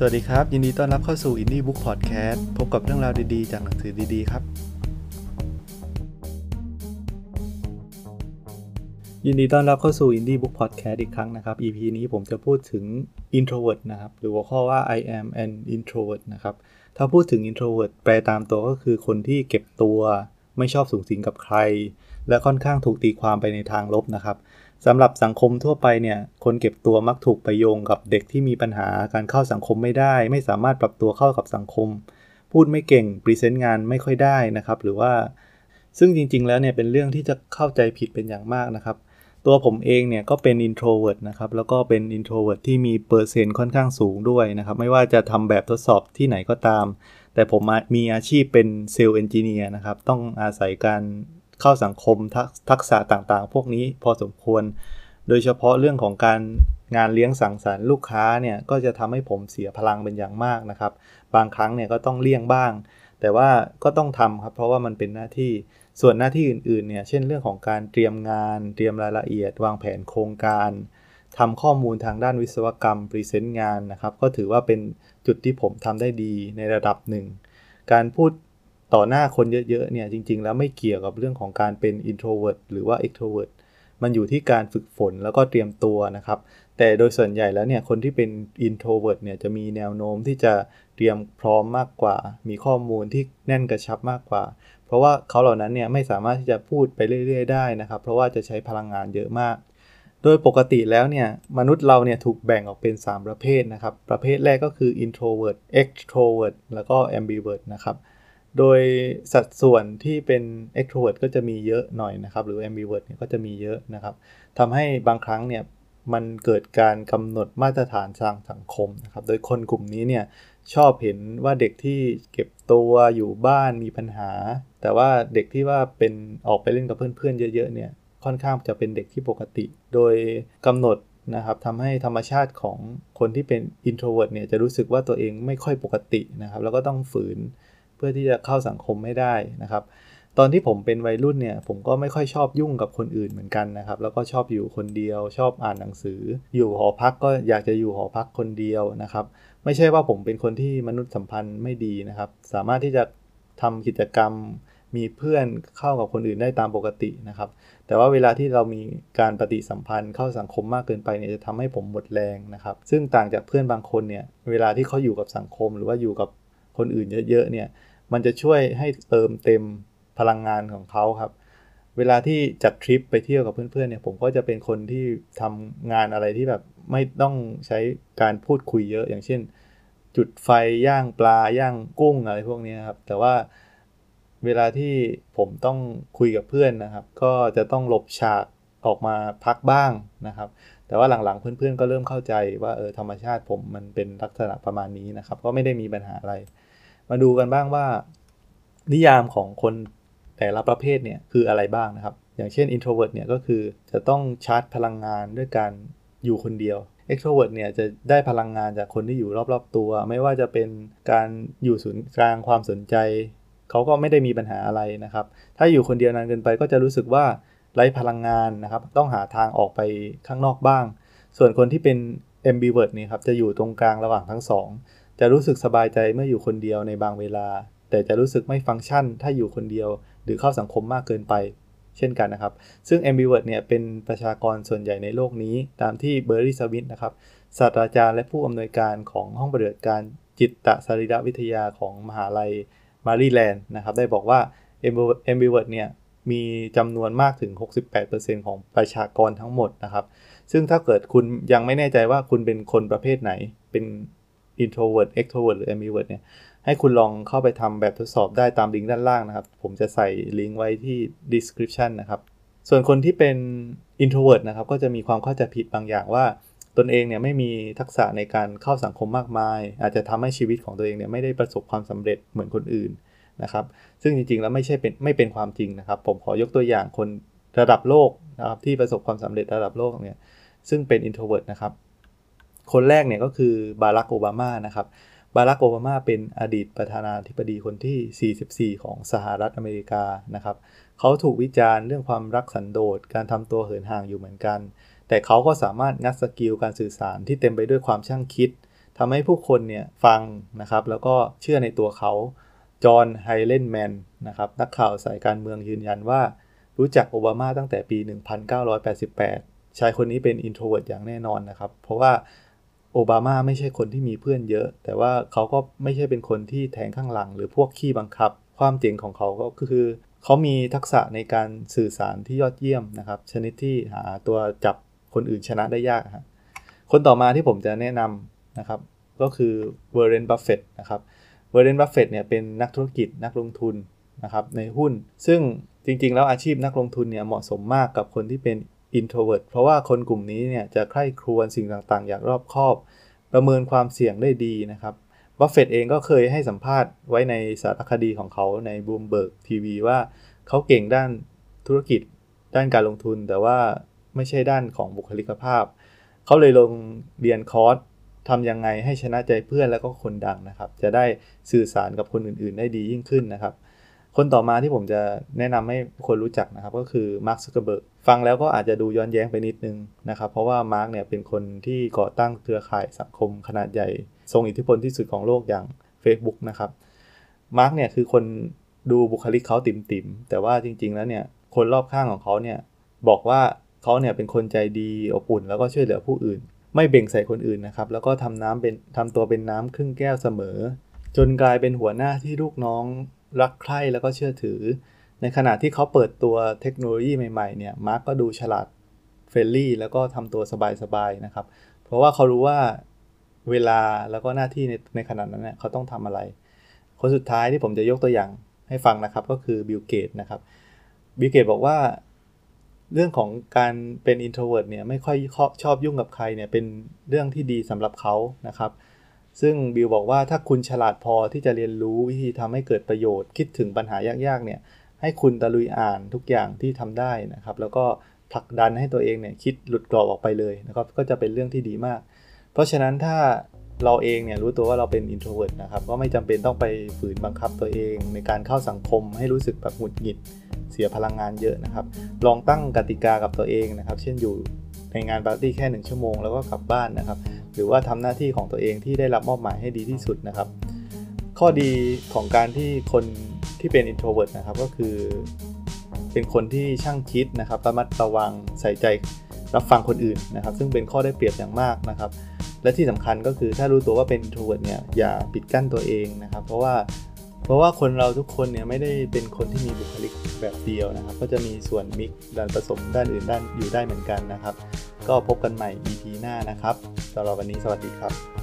สวัสดีครับ ยินดีต้อนรับเข้าสู่ Indie Book Podcast พบกับเรื่องราวดีๆ จากหนังสือดีๆ ครับ ยินดีต้อนรับเข้าสู่ Indie Book Podcast อีกครั้งนะครับ EP นี้ผมจะพูดถึง introvert นะครับ หรือหัวข้อว่า I am an introvert นะครับ ถ้าพูดถึง introvert แปลตามตัวก็คือคนที่เก็บตัว ไม่ชอบสูงสิงกับใคร และค่อนข้างถูกตีความไปในทางลบนะครับ สำหรับสังคมทั่วไปเนี่ยคนเก็บตัวมักถูกไปโยงกับเด็กที่มีปัญหาการเข้าสังคมไม่ได้ ไม่สามารถปรับตัวเข้ากับสังคม พูดไม่เก่ง present งานไม่ค่อยได้นะครับหรือว่า ซึ่งจริง ๆ แล้วเนี่ยเป็นเรื่องที่จะเข้าใจผิดเป็นอย่างมากนะครับตัวผมเองเนี่ยก็เป็น introvert นะครับแล้วก็เป็น introvert ที่มีเปอร์เซ็นต์ค่อนข้างสูงด้วยนะครับไม่ว่าจะทำแบบทดสอบที่ไหนก็ตาม แต่ผมมีอาชีพเป็น sales engineer นะครับต้องอาศัยการ เข้าสังคมทักษะต่างๆ พวกนี้พอสมควร โดยเฉพาะเรื่องของการงานเลี้ยงสังสรรค์ลูกค้าเนี่ยก็จะทำให้ผมเสียพลังเป็นอย่างมากนะครับ บางครั้งเนี่ยก็ต้องเลี่ยงบ้าง แต่ว่าก็ต้องทำครับเพราะว่ามันเป็นหน้าที่ส่วนหน้าที่อื่นๆเนี่ยเช่นเรื่องของการเตรียมงาน เตรียมรายละเอียด วางแผนโครงการทำข้อมูลทางด้านวิศวกรรมพรีเซนต์งานนะครับ ก็ถือว่าเป็นจุดที่ผมทำได้ดีในระดับหนึ่ง การพูด ต่อหน้าคนเยอะๆเนี่ยจริง ๆ แล้วไม่เกี่ยวกับเรื่องของการเป็น introvert หรือว่า extrovert มันอยู่ที่การฝึกฝนแล้วก็เตรียมตัวนะครับ แต่โดยส่วนใหญ่แล้วเนี่ยคนที่เป็น introvert เนี่ยจะมีแนวโน้มที่จะเตรียมพร้อมมากกว่า มีข้อมูลที่แน่นกระชับมากกว่า เพราะว่าเขาเหล่านั้นเนี่ยไม่สามารถที่จะพูดไปเรื่อย ๆ ได้นะครับ เพราะว่าจะใช้พลังงานเยอะมาก โดยปกติแล้วเนี่ยมนุษย์เราเนี่ยถูกแบ่งออกเป็น 3 ประเภทนะครับ ประเภทแรกก็คือ introvert extrovert แล้วก็ ambivert นะครับ โดยสัดส่วนที่เป็น extrovert ก็จะมีเยอะหน่อยนะครับ หรือ ambivert เนี่ยก็จะมีเยอะนะครับทำให้บางครั้งเนี่ยมันเกิดการกำหนดมาตรฐานทางสังคมนะครับ โดยคนกลุ่มนี้เนี่ยชอบเห็นว่าเด็กที่เก็บตัวอยู่บ้านมีปัญหา แต่ว่าเด็กที่ว่าเป็นออกไปเล่นกับเพื่อนๆเยอะๆเนี่ยค่อนข้างจะเป็นเด็กที่ปกติ โดยกำหนดนะครับทำให้ธรรมชาติของคนที่เป็น introvert เนี่ยจะรู้สึกว่าตัวเองไม่ค่อยปกตินะครับ แล้วก็ต้องฝืน เพื่อที่จะเข้าสังคมไม่ได้นะครับ ตอนที่ผมเป็นวัยรุ่นเนี่ย ผมก็ไม่ค่อยชอบยุ่งกับคนอื่นเหมือนกันนะครับ แล้วก็ชอบอยู่คนเดียว ชอบอ่านหนังสือ อยู่หอพักก็อยากจะอยู่หอพักคนเดียวนะครับ ไม่ใช่ว่าผมเป็นคนที่มนุษยสัมพันธ์ไม่ดีนะครับ สามารถที่จะทำกิจกรรมมีเพื่อนเข้ากับคนอื่นได้ตามปกตินะครับ แต่ว่าเวลาที่เรามีการปฏิสัมพันธ์เข้าสังคมมากเกินไปเนี่ยจะทำให้ผมหมดแรงนะครับ ซึ่งต่างจากเพื่อนบางคนเนี่ย เวลาที่เขาอยู่กับสังคม หรือว่าอยู่กับคนอื่นเยอะๆเนี่ย มันจะช่วยให้เติมเต็มพลังงานของเขาครับ เวลาที่จัดทริปไปเที่ยวกับเพื่อนๆเนี่ยผมก็จะเป็นคนที่ทำงานอะไรที่แบบไม่ต้องใช้การพูดคุยเยอะ อย่างเช่น จุดไฟย่างปลาย่างกุ้งอะไรพวกนี้ครับ แต่ว่าเวลาที่ผมต้องคุยกับเพื่อนนะครับ ก็จะต้องหลบฉากออกมาพักบ้างนะครับ แต่ว่าหลังๆเพื่อนๆก็เริ่มเข้าใจว่าเออธรรมชาติผมมันเป็นลักษณะประมาณนี้นะครับ ก็ไม่ได้มีปัญหาอะไร มาดูกันบ้างว่า นิยามของคนแต่ละประเภทเนี่ยคืออะไรบ้างนะครับ อย่างเช่น introvert เนี่ยก็คือจะต้องชาร์จพลังงานด้วยการอยู่คนเดียว extrovert เนี่ยจะได้พลังงานจากคนที่อยู่รอบๆตัว ไม่ว่าจะเป็นการอยู่ศูนย์กลางความสนใจ เขาก็ไม่ได้มีปัญหาอะไรนะครับ ถ้าอยู่คนเดียวนานเกินไปก็จะรู้สึกว่าไร้พลังงานนะครับ ต้องหาทางออกไปข้างนอกบ้าง ส่วนคนที่เป็น ambivert นี่ครับจะอยู่ตรงกลางระหว่างทั้งสอง จะรู้สึกสบายใจเมื่ออยู่คนเดียวในบางเวลา แต่จะรู้สึกไม่ฟังก์ชันถ้าอยู่คนเดียว หรือเข้าสังคมมากเกินไป เช่นกันนะครับ ซึ่ง ambivert เนี่ยเป็นประชากรส่วนใหญ่ในโลกนี้ ตามที่เบอร์รี่สวิตนะครับศาสตราจารย์และผู้อำนวยการของห้องปฏิบัติการจิตตสรีรวิทยาของมหาลัยมารีแลนด์นะครับได้บอกว่า ambivert เนี่ยมีจำนวนมากถึง 68%ของประชากรทั้งหมดนะครับ ซึ่งถ้าเกิดคุณยังไม่แน่ใจว่าคุณเป็นคนประเภทไหน เป็น introvert extrovert หรือ ambivert เนี่ยให้คุณลองเข้าไปทำแบบทดสอบได้ตามลิงก์ด้านล่างนะครับ ผมจะใส่ลิงก์ไว้ที่ description นะครับ ส่วนคนที่เป็น introvert นะครับ ก็จะมีความเข้าใจผิดบางอย่างว่า ตนเองเนี่ยไม่มีทักษะในการเข้าสังคมมากมาย อาจจะทำให้ชีวิตของตัวเองเนี่ยไม่ได้ประสบความสำเร็จเหมือนคนอื่นนะครับ ซึ่งจริงๆแล้วไม่ใช่เป็นไม่เป็นความจริงนะครับ ผมขอยกตัวอย่างคนระดับโลกนะครับที่ประสบความสำเร็จระดับโลกเนี่ยซึ่งเป็น introvert นะครับ คนแรกเนี่ยก็คือบารักโอบามานะครับบารักโอบามาเป็นอดีตประธานาธิบดีคนที่ 44 ของสหรัฐอเมริกานะครับเขาถูกวิจารณ์เรื่องความรักสันโดษการทำตัวเหินห่างอยู่เหมือนกัน แต่เขาก็สามารถงัด skill การสื่อสารที่เต็มไปด้วยความช่างคิดทำให้ผู้คนเนี่ยฟังนะครับแล้วก็เชื่อในตัวเขาจอห์นไฮเลนแมนนะครับนักข่าวสายการเมืองยืนยันว่า รู้จักโอบามาตั้งแต่ปี 1988 ชายคนนี้เป็น introvert อย่างแน่นอนนะครับ เพราะว่า โอบามาไม่ใช่คนที่มีเพื่อนเยอะ แต่ว่าเขาก็ไม่ใช่เป็นคนที่แทงข้างหลัง หรือพวกขี้บังคับ ความเจ๋งของเขาก็คือ เขามีทักษะในการสื่อสารที่ยอดเยี่ยมนะครับ ชนิดที่หาตัวจับคนอื่นชนะได้ยากครับคนต่อมาที่ผมจะแนะนำนะครับ ก็คือเวอร์เรนบัฟเฟตนะครับเวอร์เรนบัฟเฟตเนี่ยเป็นนักธุรกิจนักลงทุนนะครับในหุ้น ซึ่งจริงๆ แล้วอาชีพนักลงทุนเนี่ยเหมาะสมมากกับคนที่เป็น introvert เพราะว่าคนกลุ่มนี้เนี่ยจะใคร่ครวญสิ่งต่างๆ อย่างรอบคอบ ประเมินความเสี่ยงได้ดีนะครับบัฟเฟตเองก็เคยให้สัมภาษณ์ไว้ในสารคดีของเขาใน Bloomberg TV ว่าเขาเก่งด้านธุรกิจด้านการลงทุน แต่ว่าไม่ใช่ด้านของบุคลิกภาพ เขาเลยลงเรียนคอร์สทำยังไงให้ชนะใจเพื่อนแล้วก็คนดังนะครับ จะได้สื่อสารกับคนอื่นๆ ได้ดียิ่งขึ้นนะครับ คนต่อมาที่ผมจะแนะนำให้คนรู้จักนะครับ ก็คือมาร์คซักเกอร์เบิร์กฟังแล้วก็อาจจะดูย้อนแย้งไปนิดนึงนะครับ เพราะว่ามาร์กเนี่ยเป็นคนที่ก่อตั้งเครือข่ายสังคมขนาดใหญ่ ทรงอิทธิพลที่สุดของโลกอย่าง Facebook นะครับมาร์กเนี่ยคือคนดูบุคลิกเขาติ๋มๆ แต่ว่าจริง ๆ แล้วเนี่ยคนรอบข้างของเขาเนี่ยบอกว่าเขาเนี่ยเป็นคนใจดีอบอุ่น แล้วก็ช่วยเหลือผู้อื่น ไม่เบ่งใส่คนอื่นนะครับ แล้วก็ทำน้ำเป็นทำตัวเป็นน้ำครึ่งแก้วเสมอ จนกลายเป็นหัวหน้าที่ลูกน้อง รักใคร่แล้วก็เชื่อถือ ในขณะที่เขาเปิดตัวเทคโนโลยีใหม่ๆเนี่ยมาร์กก็ดูฉลาด friendly แล้วก็ทำตัวสบายๆนะครับ เพราะว่าเขารู้ว่าเวลาแล้วก็หน้าที่ในในขณะนั้นเนี่ยเขาต้องทำอะไร คนสุดท้ายที่ผมจะยกตัวอย่างให้ฟังนะครับก็คือบิลเกตนะครับบิลเกตบอกว่าเรื่องของการเป็น introvert เนี่ยไม่ค่อยชอบยุ่งกับใครเนี่ยเป็นเรื่องที่ดีสำหรับเขานะครับ ซึ่งบิลบอกว่าถ้าคุณฉลาดพอที่จะเรียนรู้วิธีทำให้เกิดประโยชน์ คิดถึงปัญหายากๆเนี่ยให้คุณตะลุยอ่านทุกอย่างที่ทำได้นะครับ แล้วก็ผลักดันให้ตัวเองเนี่ยคิดหลุดกรอบออกไปเลยนะครับก็จะเป็นเรื่องที่ดีมาก เพราะฉะนั้นถ้าเราเองเนี่ยรู้ตัวว่าเราเป็น introvert นะครับก็ไม่จำเป็นต้องไปฝืนบังคับตัวเอง ในการเข้าสังคมให้รู้สึกแบบหงุดหงิดเสียพลังงานเยอะนะครับ ลองตั้งกติกากับตัวเองนะครับ เช่นอยู่ในงานปาร์ตี้แค่ 1 ชั่วโมงแล้วก็กลับบ้านนะครับ หรือว่าทำหน้าที่ของตัวเองที่ได้รับมอบหมายให้ดีที่สุดนะครับ ข้อดีของการที่คนที่เป็น introvert นะครับก็คือ เป็นคนที่ช่างคิดนะครับระมัดระวังใส่ใจรับฟังคนอื่นนะครับ ซึ่งเป็นข้อได้เปรียบอย่างมากนะครับ และที่สำคัญก็คือถ้ารู้ตัวว่าเป็น introvert เนี่ยอย่าปิดกั้นตัวเองนะครับ เพราะว่า เพราะว่าคนเราทุกคนเนี่ยไม่ได้เป็นคนที่มีบุคลิกแบบเดียวนะครับ ก็จะมีส่วนมิกด้านผสมด้านอื่นด้านอยู่ได้เหมือนกันนะครับ ก็พบกันใหม่ EP หน้านะครับสำหรับวันนี้สวัสดีครับ